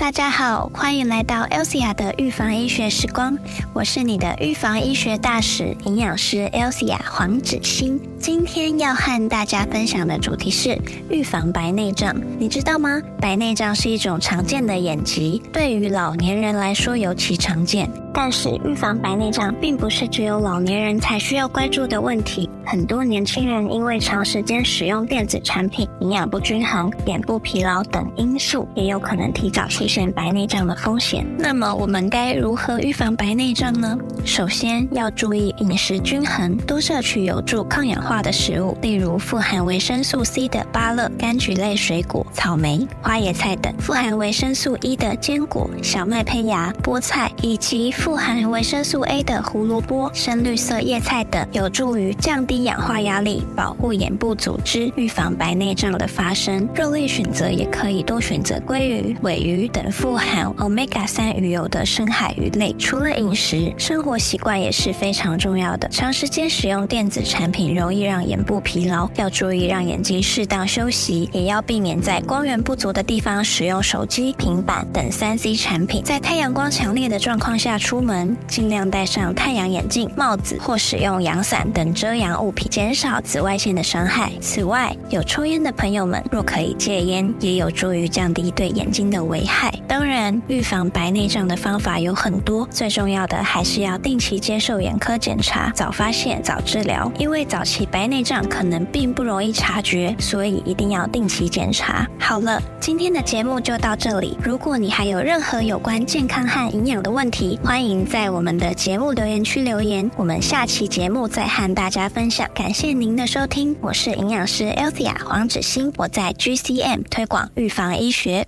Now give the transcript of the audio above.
大家好，欢迎来到 Elsia 的预防医学时光，我是你的预防医学大使、营养师 Elsia 黄芷欣。今天要和大家分享的主题是预防白内障。你知道吗？白内障是一种常见的眼疾，对于老年人来说尤其常见。但是，预防白内障并不是只有老年人才需要关注的问题。很多年轻人因为长时间使用电子产品、营养不均衡、眼部疲劳等因素，也有可能提早出现白内障的风险。那么，我们该如何预防白内障呢？首先要注意饮食均衡，多摄取有助抗氧化的食物，例如富含维生素 C 的芭乐、柑橘类水果、草莓、花椰菜等；富含维生素 E 的坚果、小麦胚芽、菠菜，以及富含维生素 A 的胡萝卜、深绿色叶菜等，有助于降低氧化压力，保护眼部组织，预防白内障的发生。肉类选择也可以多选择鲑鱼、尾鱼等富含 Omega 三鱼油的深海鱼类。除了饮食，生活。习惯也是非常重要的。长时间使用电子产品容易让眼部疲劳，要注意让眼睛适当休息，也要避免在光源不足的地方使用手机、平板等三 C 产品。在太阳光强烈的状况下出门，尽量戴上太阳眼镜、帽子或使用阳伞等遮阳物品，减少紫外线的伤害。此外，有抽烟的朋友们若可以戒烟，也有助于降低对眼睛的危害。当然，预防白内障的方法有很多，最重要的还是要。定期接受眼科检查，早发现早治疗。因为早期白内障可能并不容易察觉，所以一定要定期检查。好了，今天的节目就到这里。如果你还有任何有关健康和营养的问题，欢迎欢迎在我们的节目留言区留言。我们下期节目再和大家分享。感谢您的收听，我是营养师 Elsia 黄芷欣，我在 GCM 推广预防医学。